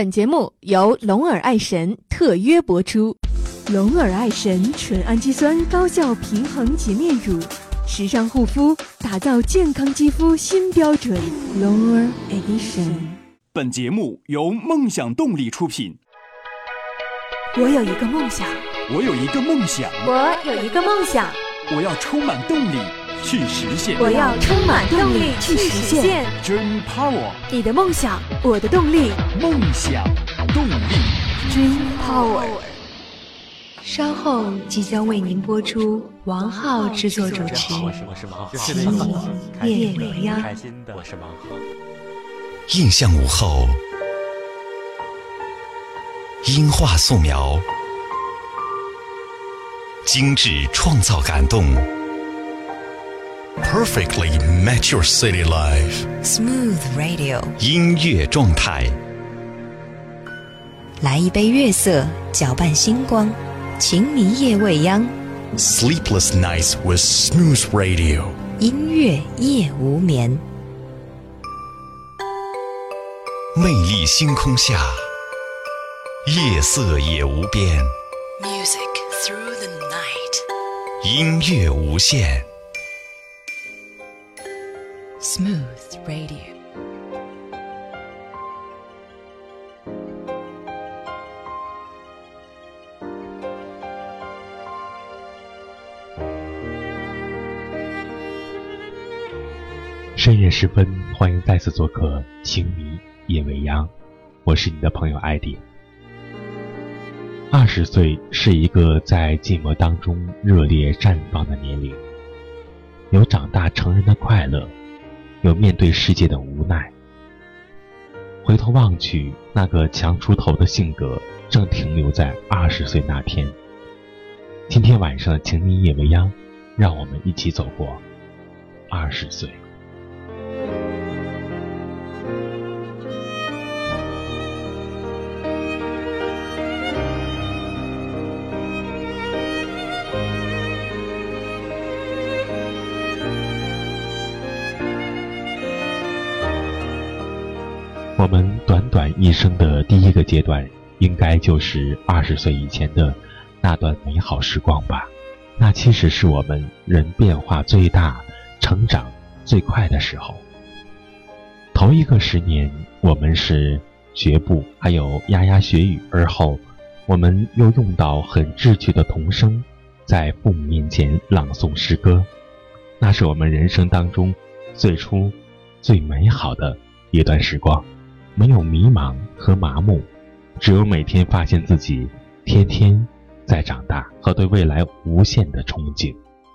本节目由龙耳爱神特约播出。龙耳爱神纯氨基酸高效平衡洁面乳，时尚护肤，打造健康肌肤新标准。龙耳爱神。本节目由梦想动力出品。我有一个梦想，我有一个梦想，我有一个梦想，我要充满动力去实现。我要充满动力去实现。Dream Power，你的梦想，我的动力。梦想动力。Dream Power。稍后即将为您播出王浩制作主持《奇异夜未央》。我是王浩。印象午后，音画素描，精致创造感动，perfectly match your city life。Smooth Radio，音乐状态，来一杯月色，搅拌星光，情迷夜未央。Sleepless nights with smooth radio。音乐夜无眠。魅力星空下，夜色也无边。Music through the night。音乐无限。Smooth Radio。深夜时分，欢迎再次做客《情迷夜未央》，我是你的朋友艾迪。二十岁是一个在寂寞当中热烈绽放的年龄，有长大成人的快乐，有面对世界的无奈。回头望去，那个强出头的性格正停留在二十岁那天。今天晚上的《情迷夜未央》，让我们一起走过二十岁。一生的第一个阶段，应该就是二十岁以前的那段美好时光吧。那其实是我们人变化最大、成长最快的时候。头一个十年，我们是学步，还有牙牙学语；而后，我们又用到很稚趣的童声，在父母面前朗诵诗歌。那是我们人生当中最初最美好的一段时光。没有迷茫和麻木，只有每天发现自己天天在长大和对未来无限的憧憬。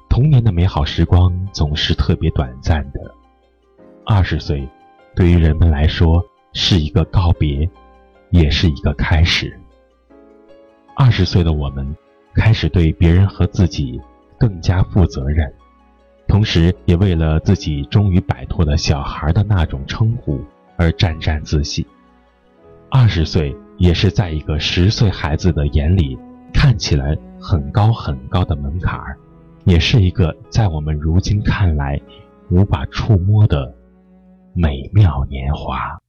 童年的美好时光总是特别短暂的。二十岁，对于人们来说是一个告别，也是一个开始。二十岁的我们开始对别人和自己更加负责任，同时也为了自己终于摆脱了小孩的那种称呼。而沾沾自喜。二十岁也是在一个十岁孩子的眼里看起来很高很高的门槛儿，也是一个在我们如今看来无法触摸的美妙年华。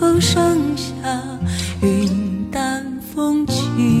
都剩下云淡风轻。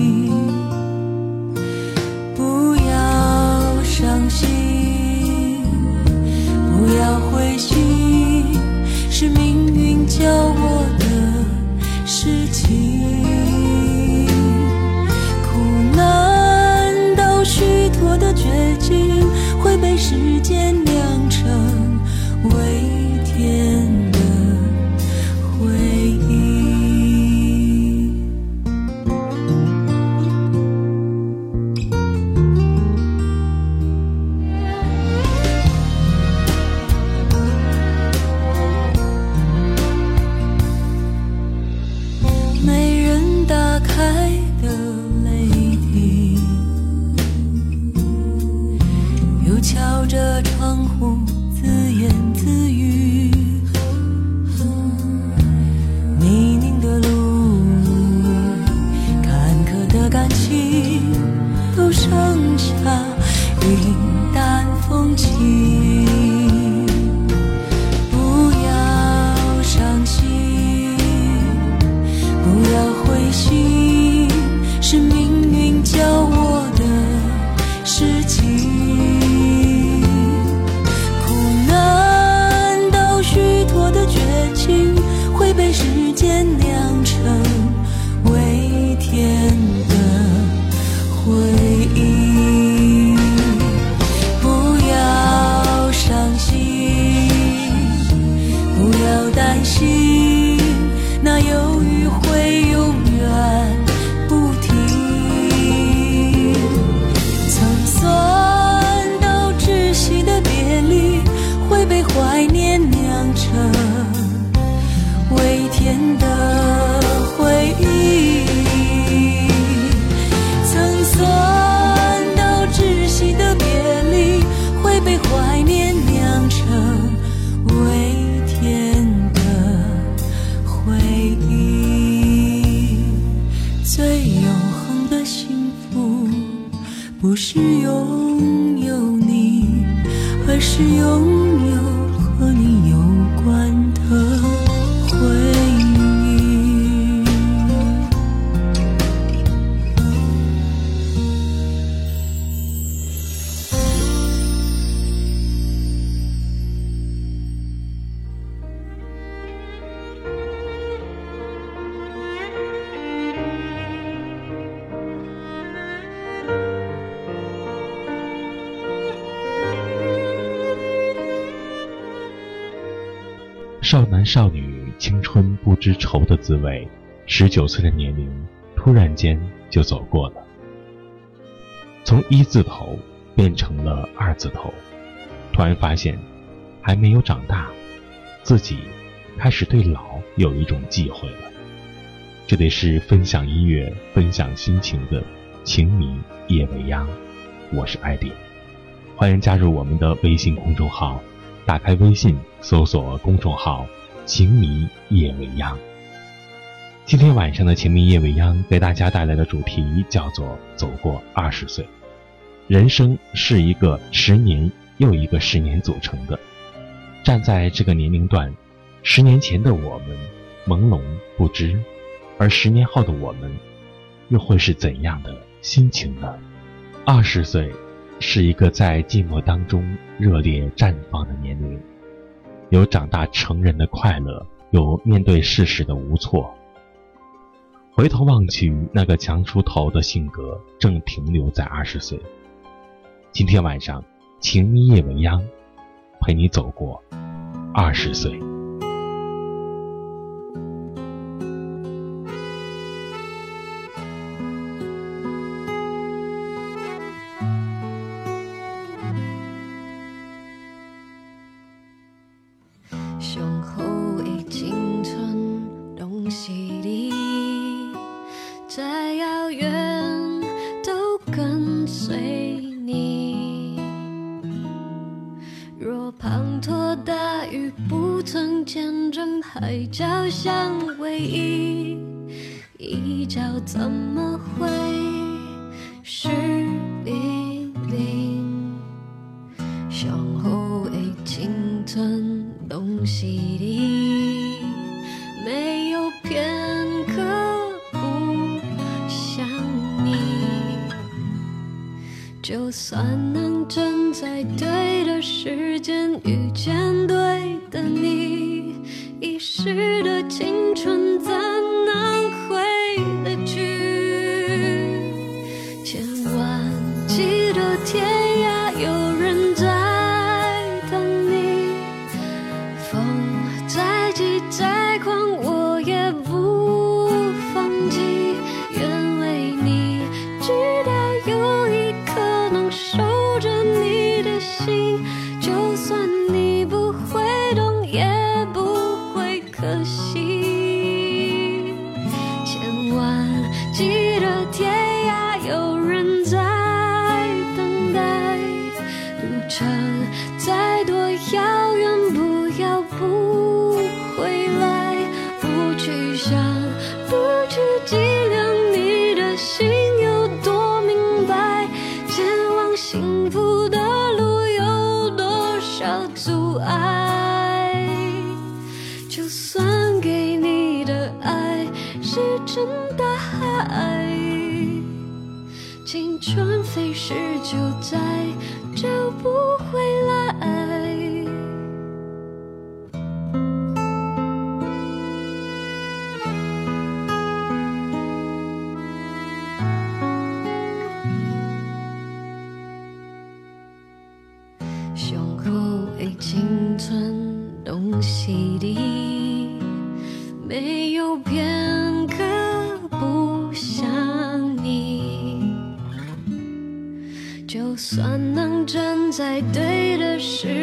的回忆。曾存到窒息的别离会被怀念酿成微甜的回忆。最永恒的幸福不是拥有你而是拥少男少女青春不知愁的滋味，十九岁的年龄突然间就走过了，从一字头变成了二字头，突然发现还没有长大，自己开始对老有一种忌讳了。这里是分享音乐、分享心情的情迷夜未央，我是艾迪，欢迎加入我们的微信公众号。打开微信，搜索公众号“情迷夜未央”。今天晚上的“情迷夜未央”给大家带来的主题叫做“走过二十岁”。人生是一个十年又一个十年组成的，站在这个年龄段，十年前的我们朦胧不知，而十年后的我们又会是怎样的心情呢？二十岁。是一个在寂寞当中热烈绽放的年龄，有长大成人的快乐，有面对世事的无措。回头望去，那个强出头的性格正停留在二十岁。今天晚上，情迷夜未央，陪你走过二十岁。滂沱大雨不曾见证海角相偎依，一角怎么会是黎明？上好的青春。拢是你，没有片刻不想你。就算能正在对的时间遇见对的你，遗失的青春怎能回得去？千万记得天涯有人在等你，风再急再狂我也不放弃，愿为你直到有一刻能守。就算算能站在对的时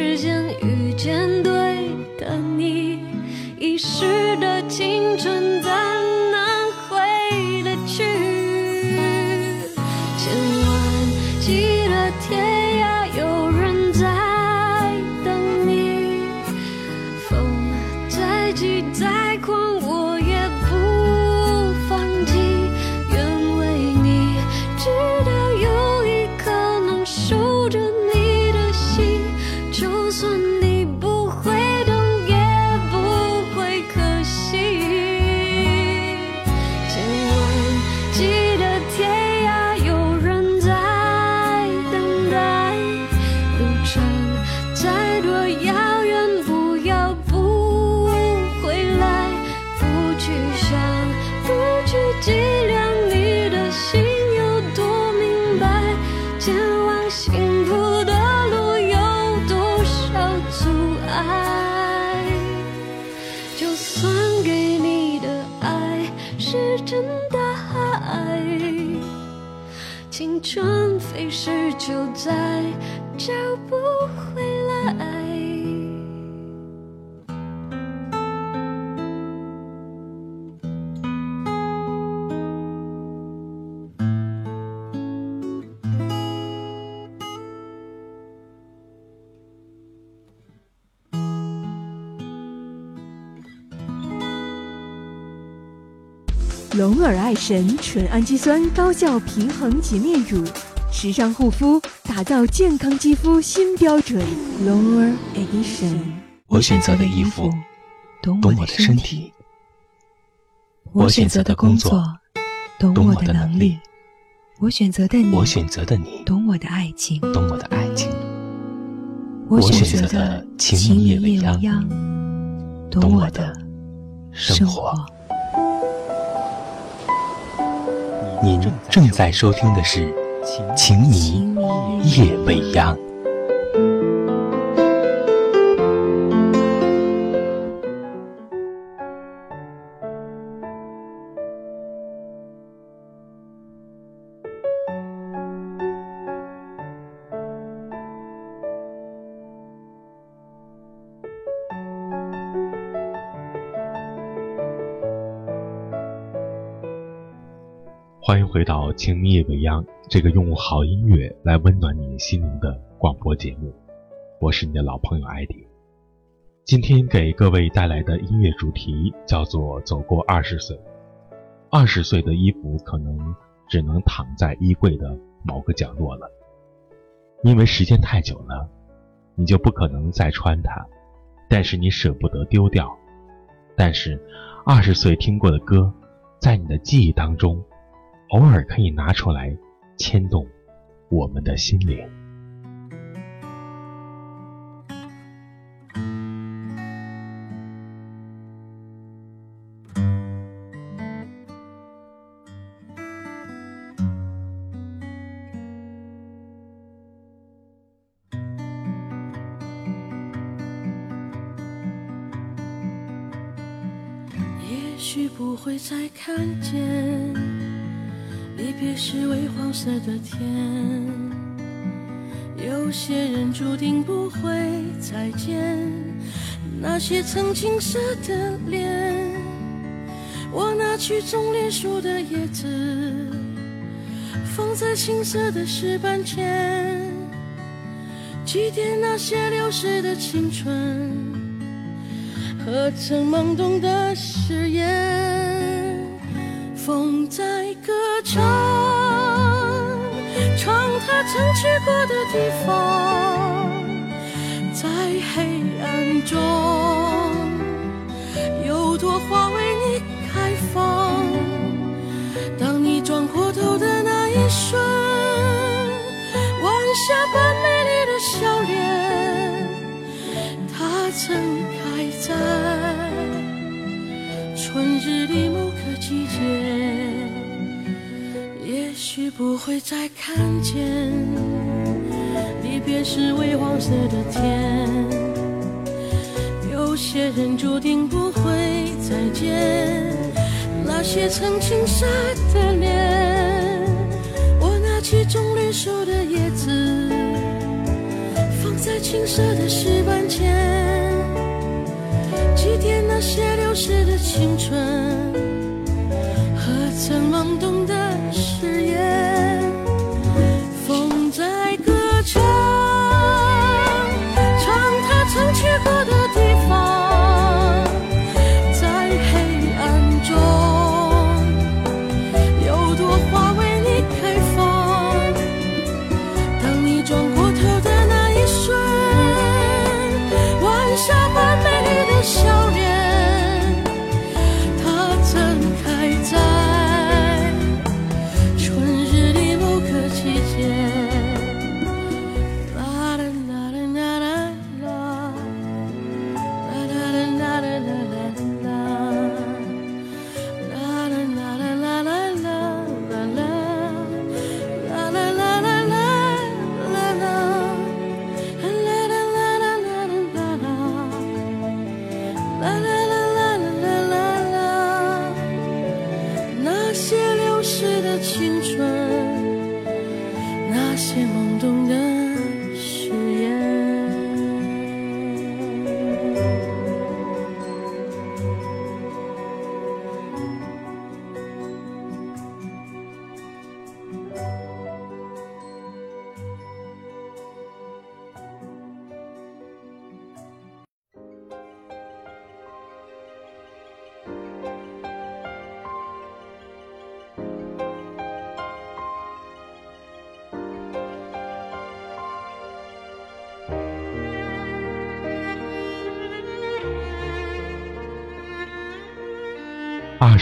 就再找不回来。龙尔爱神纯氨基酸高效平衡洁面乳，时尚护肤，打造健康肌肤新标准。龙尔 Edition。我选择的衣服，懂我的身体；我选择的工作，懂我的能力；我选择的你，我选择的你，懂我的爱情；懂我的爱情；我选择的情迷夜未央，懂我的生活。您正在收听的是《情迷夜未央》。欢迎回到《情迷夜未央》这个用好音乐来温暖你心灵的广播节目，我是你的老朋友艾迪。今天给各位带来的音乐主题叫做“走过二十岁”。二十岁的衣服可能只能躺在衣柜的某个角落了，因为时间太久了，你就不可能再穿它，但是你舍不得丢掉。但是，二十岁听过的歌，在你的记忆当中。偶尔可以拿出来，牵动我们的心灵。也许不会再看见。别时微黄色的天，有些人注定不会再见。那些曾青涩的脸，我拿去种莲树的叶子，放在青涩的石板前，祭奠那些流逝的青春和曾懵懂的誓言。风在唱，唱他曾去过的地方，在黑暗中，有朵花为你开放。当你转过头的那一瞬，晚霞般美丽的笑脸，它曾开在。不会再看见，离别时微黄色的天。有些人注定不会再见，那些曾青涩的脸。我拿起种绿树的叶子，放在青涩的石板前，祭奠那些流逝的青春和。曾懵懂的誓言，过的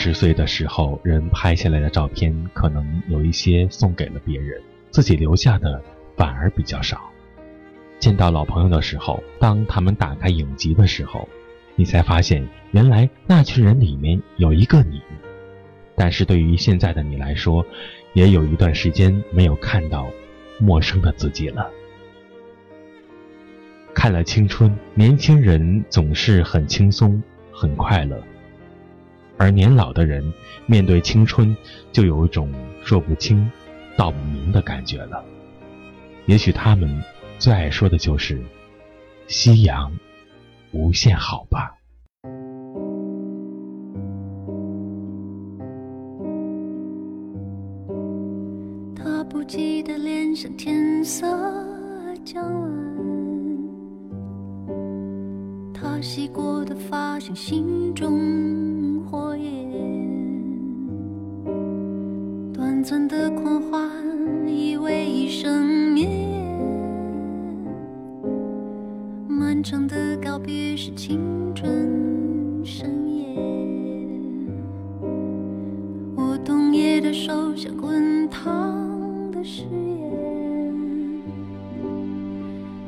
十岁的时候，人拍下来的照片可能有一些送给了别人，自己留下的反而比较少。见到老朋友的时候，当他们打开影集的时候，你才发现原来那群人里面有一个你。但是对于现在的你来说，也有一段时间没有看到陌生的自己了。看了青春，年轻人总是很轻松，很快乐。而年老的人面对青春，就有一种说不清、道不明的感觉了。也许他们最爱说的就是“夕阳无限好”吧。他不记得脸上天色将晚，他洗过的发像心中。火焰，短暂的狂欢以为一生绵延，漫长的告别是青春盛宴。我冬夜的手像滚烫的誓言，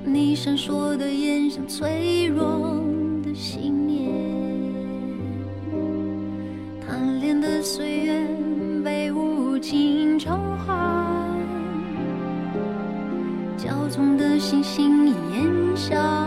你闪烁的眼像脆弱的心。岁月被无情召唤，骄纵的星星烟消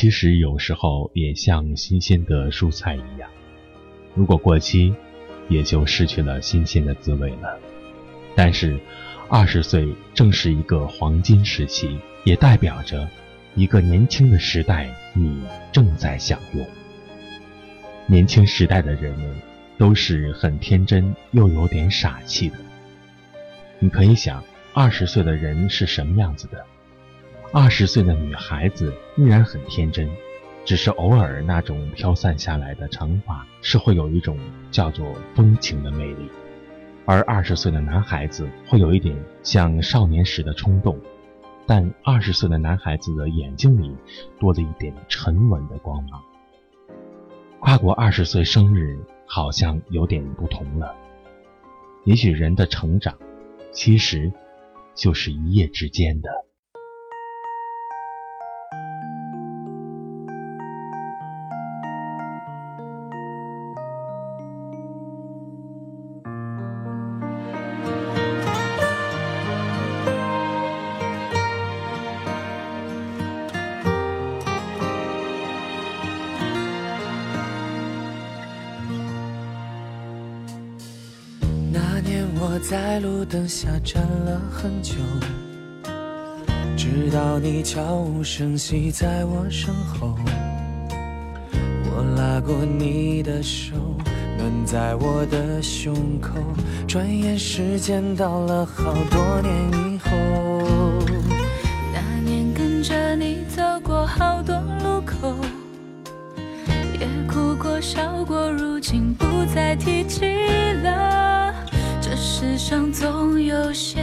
其实有时候也像新鲜的蔬菜一样，如果过期，也就失去了新鲜的滋味了。但是，二十岁正是一个黄金时期，也代表着一个年轻的时代，你正在享用。年轻时代的人们都是很天真又有点傻气的。你可以想，二十岁的人是什么样子的？二十岁的女孩子依然很天真，只是偶尔那种飘散下来的长发是会有一种叫做风情的魅力，而二十岁的男孩子会有一点像少年时的冲动，但二十岁的男孩子的眼睛里多了一点沉稳的光芒。跨过二十岁生日好像有点不同了，也许人的成长，其实就是一夜之间的。在路灯下站了很久，直到你悄无声息在我身后。我拉过你的手，暖在我的胸口。转眼时间到了好多年以后。那年跟着你走过好多路口，也哭过笑过，如今不再提起。上总有些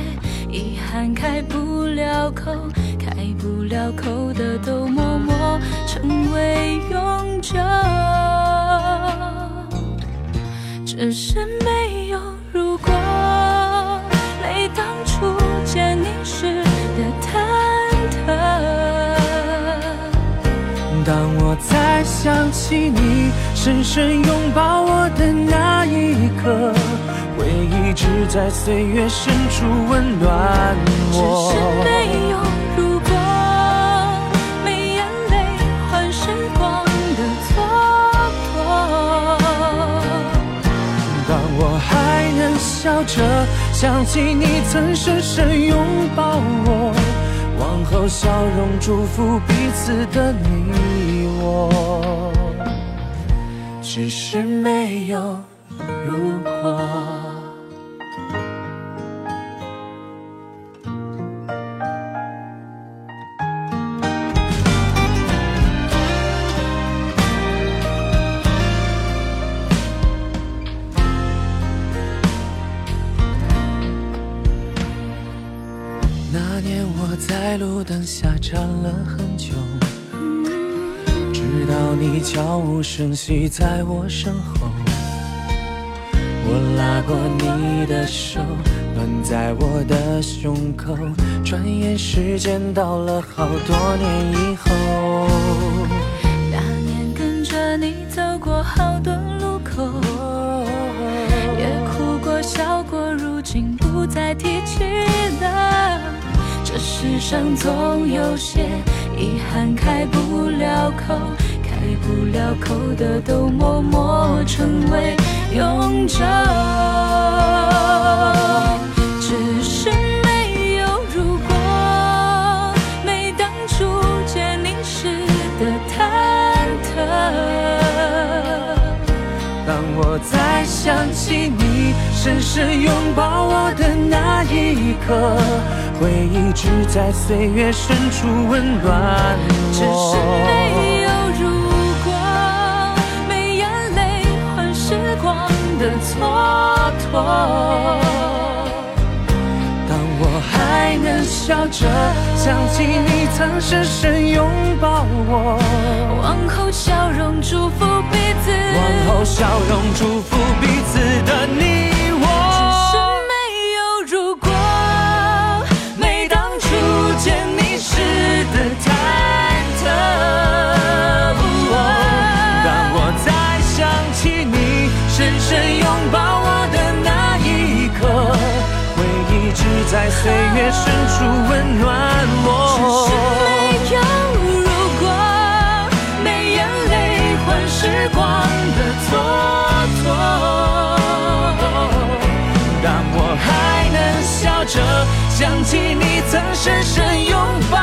遗憾开不了口，开不了口的都默默成为永久。只是没有想起你深深拥抱我的那一刻。回忆只在岁月深处温暖我。只是没有如果，没眼泪换时光的蹉跎。当我还能笑着想起你曾深深拥抱我，往后笑容祝福彼此的你我。只是没有如果。那年我在路灯下站了很久，到你悄无声息在我身后。我拉过你的手，暖在我的胸口。转眼时间到了好多年以后。那年跟着你走过好多路口，也哭过笑过，如今不再提起了。这世上总有些遗憾开不了口，不了口的都默默成为永久。只是没有如果，没当初见你时的忐忑。当我再想起你深深拥抱我的那一刻。回忆只在岁月深处温暖我。只是蹉跎。当我还能笑着想起你曾深深拥抱我，往后笑容祝福彼此，往后笑容祝福彼此的你。在岁月深处温暖我。只是没有如果，没眼泪换时光的蹉跎。当我还能笑着想起你曾深深拥抱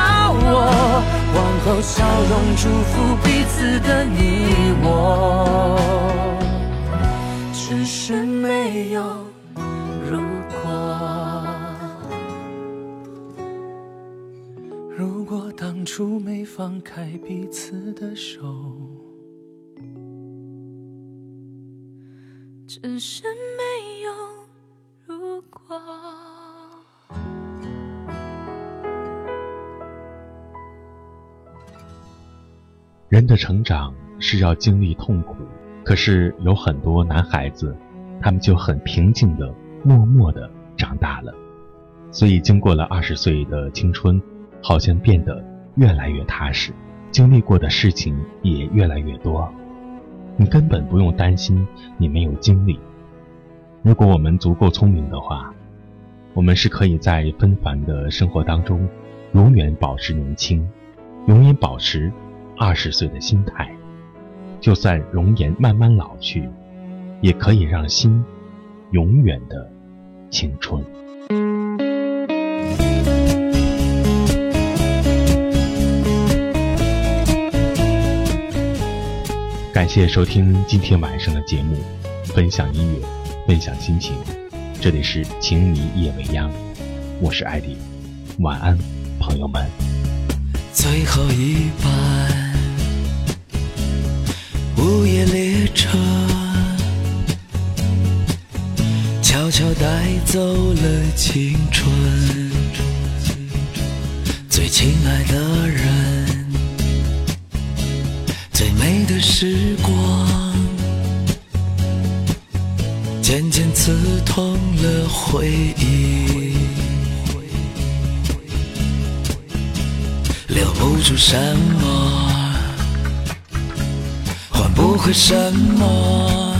我，往后笑容祝福彼此的你我，只是没有当初没放开彼此的手，只是没有如果。人的成长是要经历痛苦，可是有很多男孩子，他们就很平静的、默默的长大了，所以经过了二十岁的青春，好像变得越来越踏实，经历过的事情也越来越多。你根本不用担心你没有经历。如果我们足够聪明的话，我们是可以在纷繁的生活当中，永远保持年轻，永远保持。二十岁的心态，就算容颜慢慢老去，也可以让心永远的青春。感谢收听今天晚上的节目，分享音乐，分享心情。这里是情迷夜未央，我是艾迪，晚安，朋友们。最后一班。午夜列车悄悄带走了青春，最亲爱的人，时光，渐渐刺痛了回忆，留不住什么。换不回什么，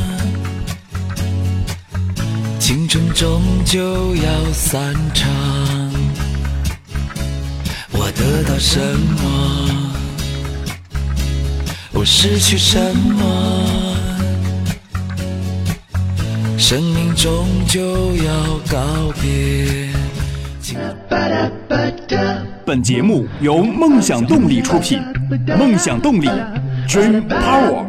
青春终究要散场。我得到什么？我失去什么？生命终究要告别。本节目由梦想动力出品，梦想动力。Dream Power。